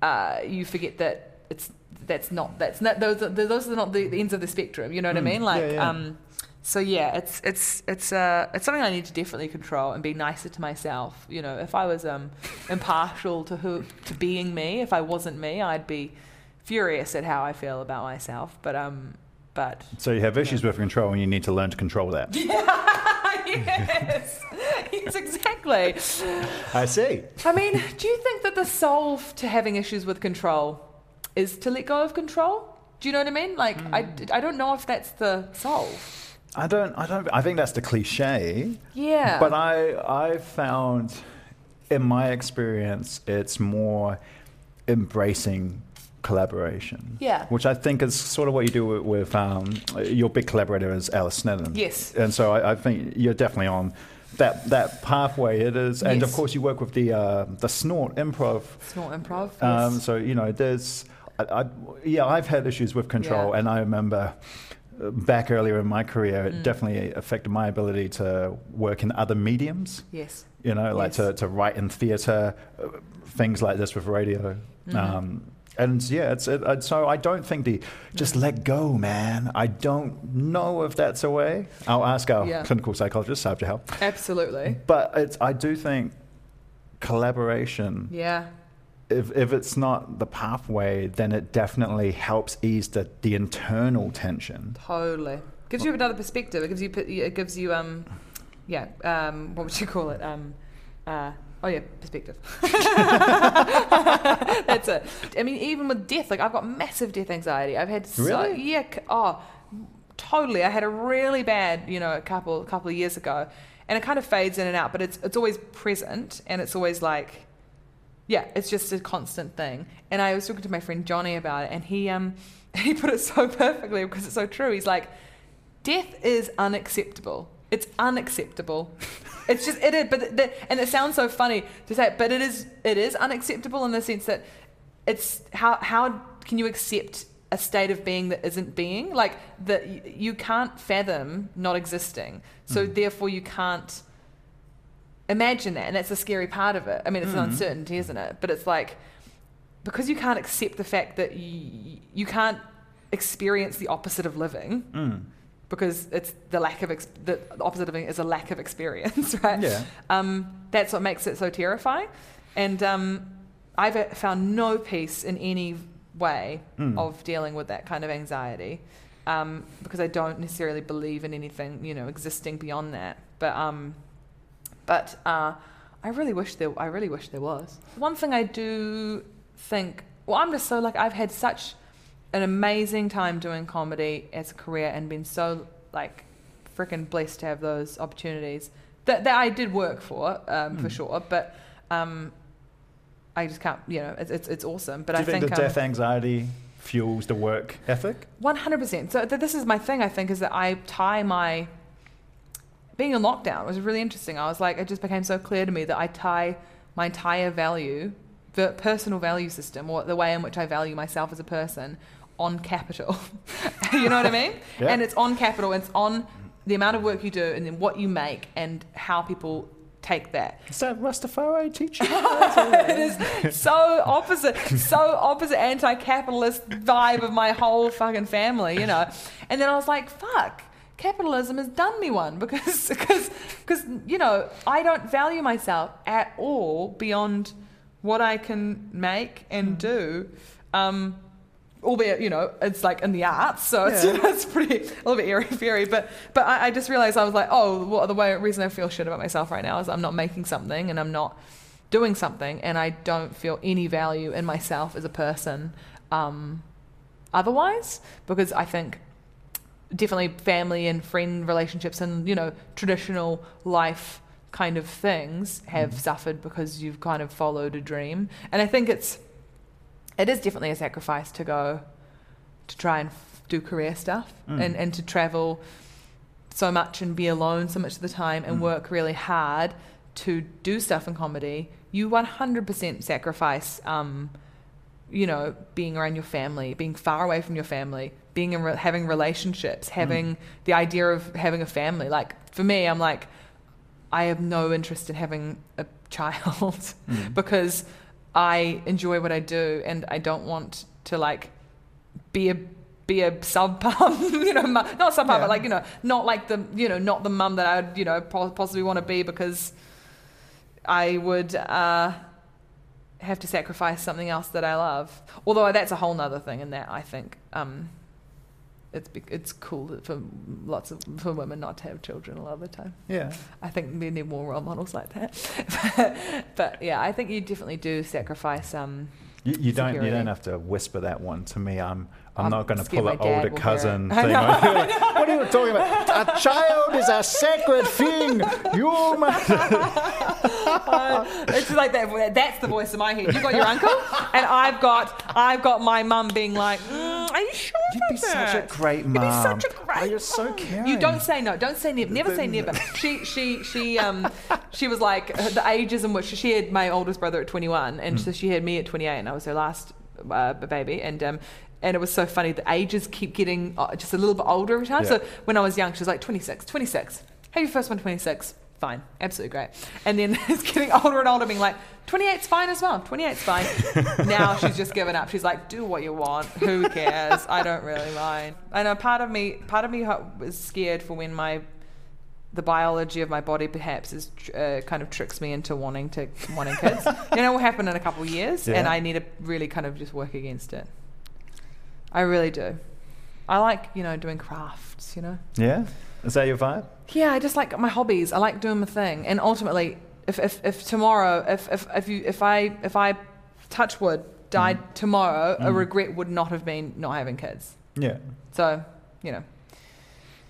Speaker 2: uh, you forget that it's that's not that's not those are, those are not the, the ends of the spectrum you know what I
Speaker 1: Mm.
Speaker 2: mean like
Speaker 1: Yeah, yeah.
Speaker 2: um so yeah it's it's it's uh it's something I need to definitely control and be nicer to myself you know if I was um impartial to who to being me if I wasn't me I'd be furious at how I feel about myself but um but
Speaker 1: So you have issues with control, and you need to learn to control that.
Speaker 2: yes yes exactly
Speaker 1: I see.
Speaker 2: I mean, do you think that the solve to having issues with control is to let go of control? Do you know what I mean? Like, I, I don't know if that's the solve.
Speaker 1: I don't. I don't. I think that's the cliche.
Speaker 2: Yeah.
Speaker 1: But I I found in my experience it's more embracing collaboration.
Speaker 2: Yeah.
Speaker 1: Which I think is sort of what you do with, with um, your big collaborator is Alice Snedden.
Speaker 2: Yes.
Speaker 1: And so I, I think you're definitely on that that pathway. It is, and of course you work with the uh, the Snort Improv.
Speaker 2: Snort improv.
Speaker 1: Um,
Speaker 2: yes.
Speaker 1: So you know, there's, I, I, yeah, I've had issues with control,
Speaker 2: Yeah.
Speaker 1: and I remember uh, back earlier in my career,
Speaker 2: Mm.
Speaker 1: it definitely affected my ability to work in other mediums.
Speaker 2: yes.
Speaker 1: You know, like
Speaker 2: Yes.
Speaker 1: to, to write in theatre, uh, things like this with radio.
Speaker 2: Mm-hmm.
Speaker 1: Um, and yeah, it's it, uh, so I don't think the just
Speaker 2: Mm.
Speaker 1: let go, man. I don't know if that's a way. I'll ask our
Speaker 2: Yeah.
Speaker 1: clinical psychologist, Sabja Help.
Speaker 2: Absolutely.
Speaker 1: But it's I do think collaboration
Speaker 2: Yeah.
Speaker 1: If, if it's not the pathway, then it definitely helps ease the, the internal tension.
Speaker 2: Totally. Gives you another perspective. It gives you, it gives you, um, yeah, um, what would you call it? Um, uh, oh yeah, perspective. That's it. I mean, even with death, like I've got massive death anxiety. I've had so,
Speaker 1: Really?
Speaker 2: yeah, oh, totally. I had a really bad, you know, a couple, couple of years ago, and it kind of fades in and out, but it's, it's always present, and it's always like, yeah, it's just a constant thing. And I was talking to my friend Johnny about it, and he um he put it so perfectly because it's so true. He's like, death is unacceptable. It's unacceptable. it's just it is, but the, and it sounds so funny to say, it, but it is it is unacceptable in the sense that it's how how can you accept a state of being that isn't being like that you can't fathom not existing so therefore you can't imagine that and that's the scary part of it i mean it's an uncertainty isn't it but it's like because you can't accept the fact that you, you can't experience the opposite of living
Speaker 1: Mm.
Speaker 2: because it's the lack of ex- the opposite of living is a lack of experience right
Speaker 1: Yeah.
Speaker 2: um, that's what makes it so terrifying and um, i've found no peace in any way
Speaker 1: Mm.
Speaker 2: of dealing with that kind of anxiety um, because i don't necessarily believe in anything you know existing beyond that but um, but uh, I really wish there. I really wish there was. One thing I do think. Well, I'm just so like I've had such an amazing time doing comedy as a career and been so like freaking blessed to have those opportunities that that I did work for um, for sure. But um, I just can't. You know, it's it's, it's awesome. But
Speaker 1: Do
Speaker 2: I
Speaker 1: you think,
Speaker 2: think
Speaker 1: the
Speaker 2: um,
Speaker 1: death anxiety fuels the work ethic?
Speaker 2: One hundred percent. So th- this is my thing. I think is that I tie my being in lockdown was really interesting. I was like, it just became so clear to me that I tie my entire value, the personal value system, or the way in which I value myself as a person, on capital. you know what I mean?
Speaker 1: Yeah.
Speaker 2: And it's on capital. It's on the amount of work you do, and then what you make, and how people take that.
Speaker 1: Is that Rastafari teaching?
Speaker 2: it is so opposite, so opposite anti-capitalist vibe of my whole fucking family, you know. And then I was like, fuck, capitalism has done me one because because because you know I don't value myself at all beyond what I can make and do. Um, albeit you know it's like in the arts so it's,
Speaker 1: Yeah.
Speaker 2: you know, it's pretty a little bit airy fairy but but I, I just realized I was like oh what the way reason I feel shit about myself right now is I'm not making something and I'm not doing something and I don't feel any value in myself as a person um, otherwise because I think definitely family and friend relationships and you know traditional life kind of things have suffered because you've kind of followed a dream and I think it's it is definitely a sacrifice to go to try and f- do career stuff
Speaker 1: Mm.
Speaker 2: and, and to travel so much and be alone so much of the time
Speaker 1: Mm.
Speaker 2: and work really hard to do stuff in comedy. You 100% sacrifice, um, you know, being around your family, being far away from your family, being in re- having relationships, having the idea of having a family. Like for me, I'm like, I have no interest in having a child because I enjoy what I do and I don't want to like be a be a sub mum, you know, not sub mum,
Speaker 1: Yeah.
Speaker 2: but like you know, not like the you know, not the mum that I would you know possibly want to be because I would uh, have to sacrifice something else that I love. Although that's a whole nother thing, in that I think um, it's be- it's cool for lots of for women not to have children a lot of the time.
Speaker 1: Yeah.
Speaker 2: I think we need more role models like that. but yeah, I think you definitely do sacrifice. Um,
Speaker 1: You, you don't. You don't have to whisper that one to me. I'm. I'm,
Speaker 2: I'm
Speaker 1: not going to pull
Speaker 2: my
Speaker 1: an older cousin thing.
Speaker 2: Know,
Speaker 1: like, what are you talking about? A child is a sacred thing. You must.
Speaker 2: it's like that. That's the voice in my head. You got your uncle, and I've got I've got my mum being like, mm, "Are you sure?"
Speaker 1: You'd be such a great
Speaker 2: You'd be such a great.
Speaker 1: Oh, you're so caring.
Speaker 2: You don't say no. Don't say never. Never say never. She she she um she was like the ages in which she had my oldest brother at 21, and so she had me at 28, and I was her last uh, baby, and um. And it was so funny. The ages keep getting uh, just a little bit older every time.
Speaker 1: Yeah.
Speaker 2: So when I was young, she was like 26, 26. Have your first one 26. Fine. Absolutely great. And then it's getting older and older, being like, 28's fine as well. 28's fine. now she's just given up. She's like, do what you want. Who cares? I don't really mind. I know part of me, part of me was scared for when my, the biology of my body perhaps is uh, kind of tricks me into wanting to wanting kids. you know, will happen in a couple of years, and I need to really kind of just work against it. I really do. I like, you know, doing crafts, you know?
Speaker 1: Yeah. Is that your vibe?
Speaker 2: Yeah, I just like my hobbies. I like doing my thing. And ultimately, if, if, if tomorrow, if, if, if, you, if, I, if I, touch wood, died mm-hmm. tomorrow, a mm-hmm. regret would not have been not having kids.
Speaker 1: Yeah.
Speaker 2: So, you know,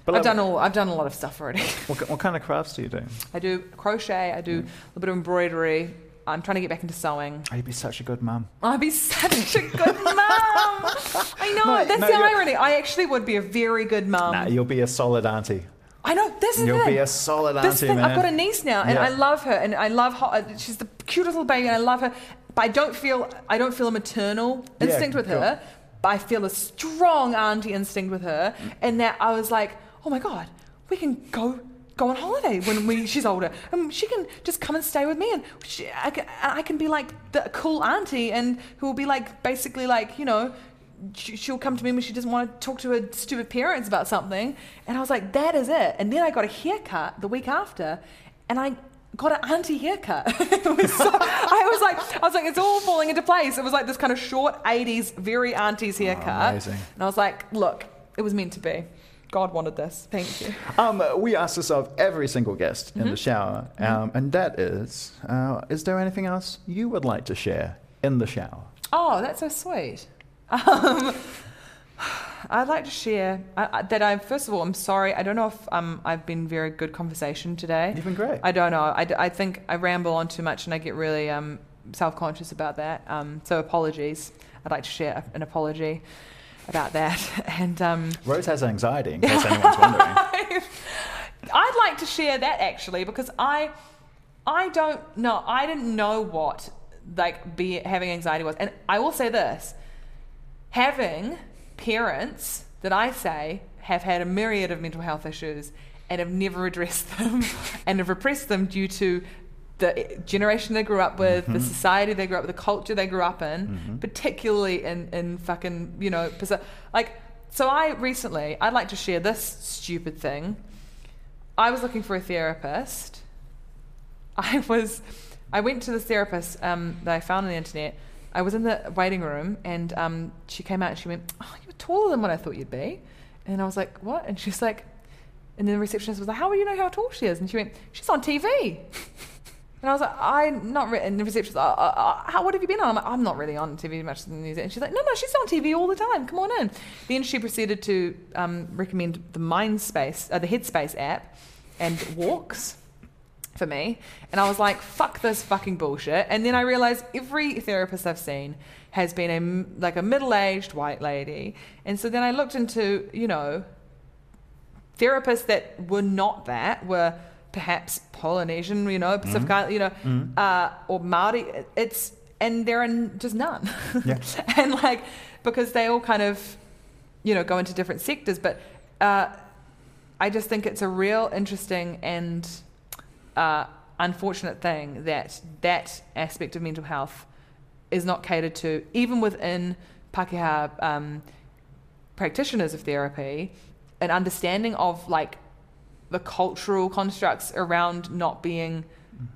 Speaker 1: But
Speaker 2: I've
Speaker 1: like,
Speaker 2: done all, I've done a lot of stuff already.
Speaker 1: What, what kind of crafts do you do?
Speaker 2: I do crochet, I do a little bit of embroidery. I'm trying to get back into sewing.
Speaker 1: Oh, you'd be such a good mum.
Speaker 2: Oh, I'd be such a good mum. I know.
Speaker 1: No,
Speaker 2: that's
Speaker 1: no,
Speaker 2: the irony. I actually would be a very good mum.
Speaker 1: nah, you'll be a solid auntie.
Speaker 2: I know. This is
Speaker 1: it.
Speaker 2: You'll thing.
Speaker 1: be a solid
Speaker 2: This
Speaker 1: auntie,
Speaker 2: thing,
Speaker 1: man.
Speaker 2: I've got a niece now, and
Speaker 1: Yeah.
Speaker 2: I love her, and I love her. Uh, she's the cutest little baby, and I love her. But I don't feel I don't feel a maternal
Speaker 1: Yeah,
Speaker 2: instinct with
Speaker 1: cool.
Speaker 2: her. But I feel a strong auntie instinct with her, mm. and that I was like, oh my god, we can go go on holiday when we, she's older, and she can just come and stay with me, and she, I, can, I can be like the cool auntie, and who will be like basically like you know she- she'll come to me when she doesn't want to talk to her stupid parents about something. And I was like, that is it. And then I got a haircut the week after, and I got an auntie haircut. was so, I was like, I was like, it's all falling into place. It was like this kind of short 80s, very auntie's oh, haircut.
Speaker 1: amazing.
Speaker 2: And I was like, look, it was meant to be. God wanted this. Thank you.
Speaker 1: Um, we ask this of every single guest
Speaker 2: Mm-hmm.
Speaker 1: in the shower, um, and that is: uh, Is there anything else you would like to share in the shower?
Speaker 2: Oh, that's so sweet. Um, I'd like to share I, I, that I first of all I'm sorry. I don't know if um, I've been very good conversation today.
Speaker 1: You've been great.
Speaker 2: I don't know. I, d- I think I ramble on too much and I get really um, self conscious about that. Um, so apologies. I'd like to share an apology about that. And um,
Speaker 1: Rose has anxiety, in case anyone's wondering.
Speaker 2: I'd like to share that actually because I I don't know I didn't know what like be having anxiety was and I will say this having parents that I say have had a myriad of mental health issues and have never addressed them and have repressed them due to the generation they grew up with, the society they grew up with, the culture they grew up in, particularly in, in fucking, you know, like, so I recently, I'd like to share this stupid thing. I was looking for a therapist. I was, I went to this therapist um, that I found on the internet. I was in the waiting room and um, she came out and she went, "Oh, you're taller than what I thought you'd be," and I was like, "What?" And she's like, and then the receptionist was like, "How will you know how tall she is?" And she went, "She's on TV." And I was like, I'm not really. And the receptionist was like, uh, uh, how, what have you been on? I'm like, I'm not really on TV much in New Zealand. And she's like, no, no, she's on TV all the time. Come on in. Then she proceeded to um, recommend the Mindspace, uh, the Headspace app and walks. for me. And I was like, fuck this fucking bullshit. And then I realized every therapist I've seen has been a like a middle-aged white lady. And so then I looked into, you know, therapists that were not that were perhaps Polynesian, you know, Pacific Island, you know, uh, or Maori. It's and there are just none,
Speaker 1: Yeah.
Speaker 2: and like because they all kind of, you know, go into different sectors. But uh, I just think it's a real interesting and uh, unfortunate thing that that aspect of mental health is not catered to, even within Pakeha um, practitioners of therapy, an understanding of like the cultural constructs around not being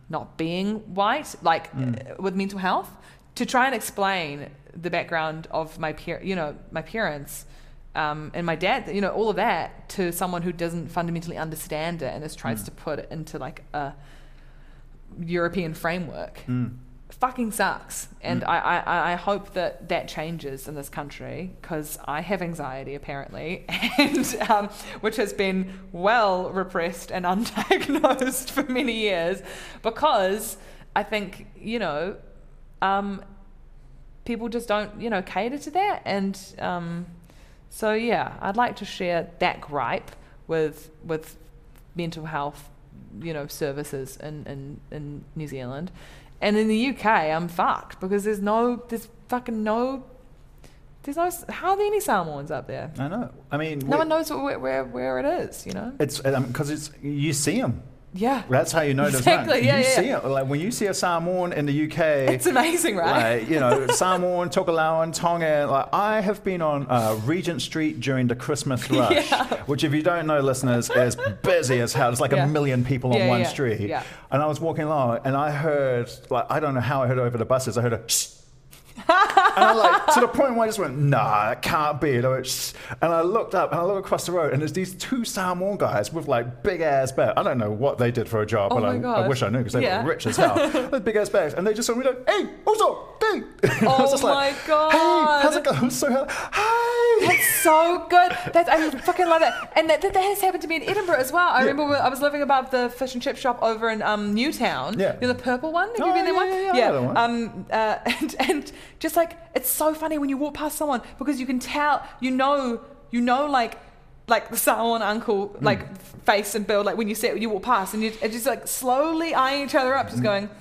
Speaker 2: not being white, like uh, with mental health, to try and explain the background of my par- you know my parents um, and my dad, you know all of that to someone who doesn't fundamentally understand it and just tries to put it into like a European framework fucking sucks. And I, I, I hope that that changes in this country because I have anxiety apparently, and um, which has been well repressed and undiagnosed for many years because I think, you know, um, people just don't, you know, cater to that. And um, so, yeah, I'd like to share that gripe with, with mental health, you know, services in, in, in New Zealand. And in the UK, I'm fucked because there's no, there's fucking no, there's no, how are there any Samoans up there?
Speaker 1: I know. I mean,
Speaker 2: No one knows where, where, where it is, you know?
Speaker 1: It's um, because it's you see them.
Speaker 2: Yeah.
Speaker 1: That's how you know there's
Speaker 2: Exactly,
Speaker 1: none.
Speaker 2: yeah,
Speaker 1: you
Speaker 2: yeah,
Speaker 1: see
Speaker 2: yeah.
Speaker 1: it. Like when you see a Samoan in the UK,
Speaker 2: It's amazing, right?
Speaker 1: like you know Samoan, Tokelauan, Tongan. Like I have been on uh, Regent Street during the Christmas rush, which if you don't know, listeners, is busy as hell. There's like
Speaker 2: Yeah.
Speaker 1: a million people on
Speaker 2: Yeah,
Speaker 1: one
Speaker 2: yeah,
Speaker 1: street.
Speaker 2: yeah.
Speaker 1: And I was walking along, and I heard like I don't know how I heard over the buses. I heard a. Shh. And I like to the point where I just went, nah, it can't be. And I, went, and I looked up and I looked across the road, and there's these two Samoan guys with like big ass bags. I don't know what they did for a job,
Speaker 2: Oh
Speaker 1: but I, I wish I knew because they
Speaker 2: Yeah.
Speaker 1: were rich as hell. with big ass bags, and they just saw me like, hey, also, hey. I was
Speaker 2: Oh
Speaker 1: just like,
Speaker 2: my God.
Speaker 1: Hey, how's it going? So, hi.
Speaker 2: That's so good. That's I fucking love that. And that, that, that has happened to me in Edinburgh as well. I
Speaker 1: Yeah.
Speaker 2: remember I was living above the fish and chip shop over in um, Newtown.
Speaker 1: Yeah.
Speaker 2: You know, the purple one. Have
Speaker 1: Oh,
Speaker 2: you been there
Speaker 1: yeah,
Speaker 2: one?
Speaker 1: yeah, yeah.
Speaker 2: Um, uh, and, and just like it's so funny when you walk past someone because you can tell, you know, you know, like. Like the Samoan uncle,
Speaker 1: Hmm.
Speaker 2: like face and build, like when you see it, you walk past and you are just like slowly eyeing each other up, just going, "Do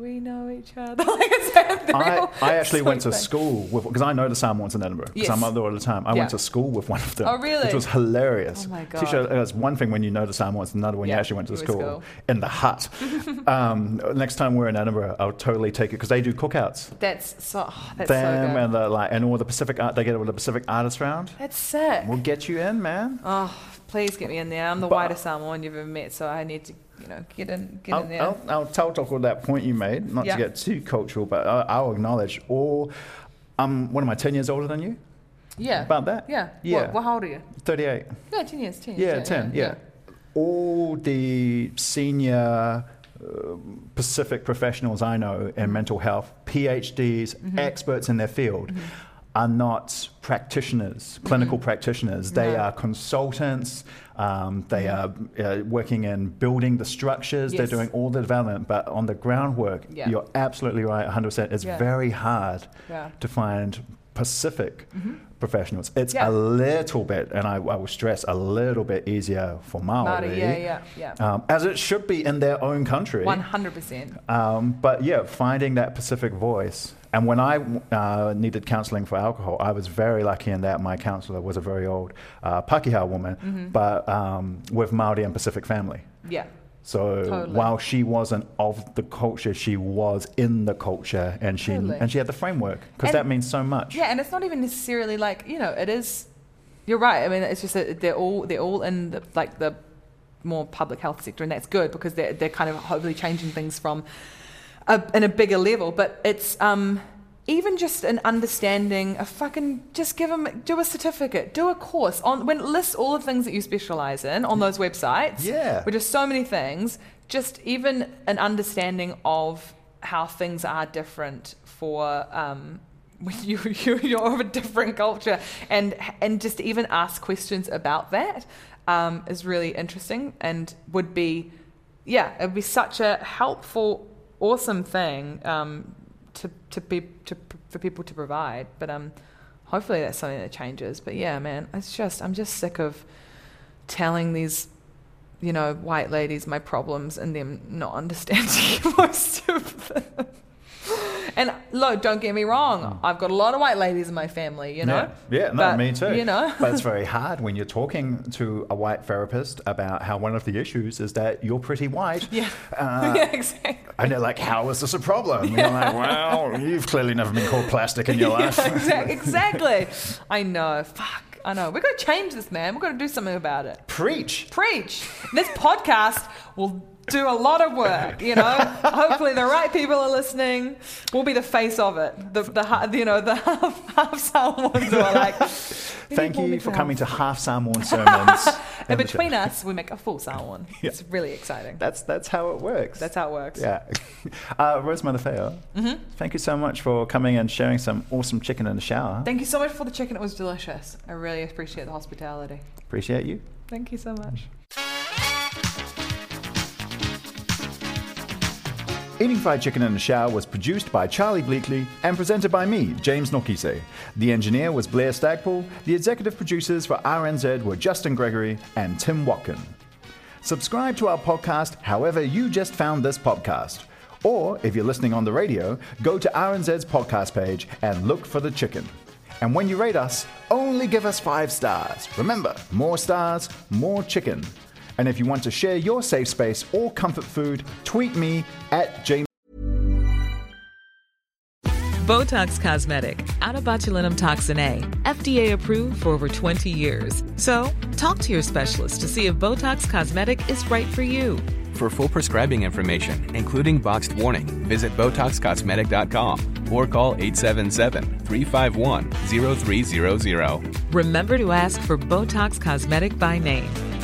Speaker 2: we know each other?" like
Speaker 1: I, I actually went to school with because I know the Samoans in Edinburgh because
Speaker 2: Yes.
Speaker 1: I'm up there all the time. I
Speaker 2: Yeah.
Speaker 1: went to school with one of them.
Speaker 2: Oh, really?
Speaker 1: Which was hilarious.
Speaker 2: Oh, my God.
Speaker 1: It's one thing when you know the Samoans, another when you actually went to school,
Speaker 2: school.
Speaker 1: in the hut. um, next time we're in Edinburgh, I'll totally take it because they do cookouts.
Speaker 2: That's so. oh, that's
Speaker 1: them
Speaker 2: so good.
Speaker 1: and the, like and all the Pacific art they get it with the Pacific artists round.
Speaker 2: That's sick.
Speaker 1: We'll get you in, man.
Speaker 2: Oh, please get me in there. I'm the
Speaker 1: But-
Speaker 2: whitest Samoan you've ever met, so I need to, you know, get in, get
Speaker 1: I'll,
Speaker 2: in there.
Speaker 1: I'll, I'll tell talk with that point you made, not
Speaker 2: Yeah.
Speaker 1: to get too cultural, but I, I'll acknowledge all. I'm one of my ten years older than you.
Speaker 2: yeah.
Speaker 1: About that?
Speaker 2: Yeah.
Speaker 1: Yeah.
Speaker 2: What, what, how old are you?
Speaker 1: Thirty-eight.
Speaker 2: Yeah, 10 years. 10 years.
Speaker 1: Yeah, 10, yeah. All the senior uh, Pacific professionals I know
Speaker 2: Mm-hmm.
Speaker 1: in mental health, PhDs, experts in their field,
Speaker 2: Mm-hmm.
Speaker 1: Are not practitioners, clinical practitioners. They
Speaker 2: No.
Speaker 1: are consultants. Um, they are uh, working in building the structures. They're
Speaker 2: Mm-hmm.
Speaker 1: Doing all the development, but on the groundwork,
Speaker 2: Yeah.
Speaker 1: you're absolutely right, 100%. It's
Speaker 2: Yeah.
Speaker 1: very hard
Speaker 2: Yeah.
Speaker 1: to find Pacific professionals. It's
Speaker 2: Mm-hmm. Yeah.
Speaker 1: a little bit, and I, I will stress, a little bit easier for Maori.
Speaker 2: Maori, yeah, yeah, yeah.
Speaker 1: Um, as it should be in their own country.
Speaker 2: 100%.
Speaker 1: Um, but yeah, finding that Pacific voice. And when I uh, needed counseling for alcohol, I was very lucky in that my counselor was a very old uh, Pakeha woman,
Speaker 2: Mm-hmm.
Speaker 1: but um, with Maori and Pacific family.
Speaker 2: Yeah.
Speaker 1: So
Speaker 2: Totally.
Speaker 1: while she wasn't of the culture, she was in the culture, and she
Speaker 2: Totally.
Speaker 1: and she had the framework because that means so much.
Speaker 2: Yeah, and it's not even necessarily like, you know, it is. You're right. I mean, it's just that they're all they're all in the, like the more public health sector, and that's good because they're they're kind of hopefully changing things from a, in a bigger level. But it's um even just an understanding, a fucking just give them do a certificate, do a course on when list all the things that you specialize in on those websites.
Speaker 1: Yeah.
Speaker 2: which are so many things. Just even an understanding of how things are different for um, when you, you you're of a different culture, and and just even ask questions about that um, is really interesting and would be yeah, it'd be such a helpful, awesome thing um, to to be to for people to provide. But um, hopefully that's something that changes. But yeah, man, it's just I'm just sick of telling these you know white ladies my problems and them not understanding most of them. And look, don't get me wrong. I've got a lot of white ladies in my family, you know.
Speaker 1: Yeah, yeah, no,
Speaker 2: But,
Speaker 1: me too.
Speaker 2: You know,
Speaker 1: but it's very hard when you're talking to a white therapist about how one of the issues is that you're pretty white.
Speaker 2: yeah,
Speaker 1: Uh,
Speaker 2: yeah, exactly.
Speaker 1: And they're like, how is this a problem? And You're like, well, you've clearly never been called plastic in your life.
Speaker 2: Yeah, exac- exactly. I know. Fuck. I know. We've got to change this, man. We've got to do something about it.
Speaker 1: Preach.
Speaker 2: Preach. This podcast will do a lot of work. You know. Hopefully, the right people are listening. We'll be the face of it. The the you know the half half who are like.
Speaker 1: Thank you for coming to Half Samoan Sermons.
Speaker 2: And between us, we make a full Samoan. It's really exciting.
Speaker 1: That's, that's how it works.
Speaker 2: That's how it works.
Speaker 1: Yeah. Uh, Rose
Speaker 2: Mm-hmm.
Speaker 1: thank you so much for coming and sharing some awesome chicken in the shower.
Speaker 2: Thank you so much for the chicken. It was delicious. I really appreciate the hospitality.
Speaker 1: Appreciate you.
Speaker 2: Thank you so much.
Speaker 1: Eating Fried Chicken in the Shower was produced by Charlie Bleakley and presented by me, James Nokise. The engineer was Blair Stagpoole. The executive producers for RNZ were Justin Gregory and Tim Watkin. Subscribe to our podcast however you just found this podcast. Or if you're listening on the radio, go to RNZ's podcast page and look for the chicken. And when you rate us, only give us five stars. Remember, more stars, more chicken. And if you want to share your safe space or comfort food, tweet me at James.
Speaker 4: Botox Cosmetic, out of botulinum toxin A, FDA approved for over 20 years. So, talk to your specialist to see if Botox Cosmetic is right for you.
Speaker 5: For full prescribing information, including boxed warning, visit BotoxCosmetic.com or call 877-351-0300.
Speaker 4: Remember to ask for Botox Cosmetic by name.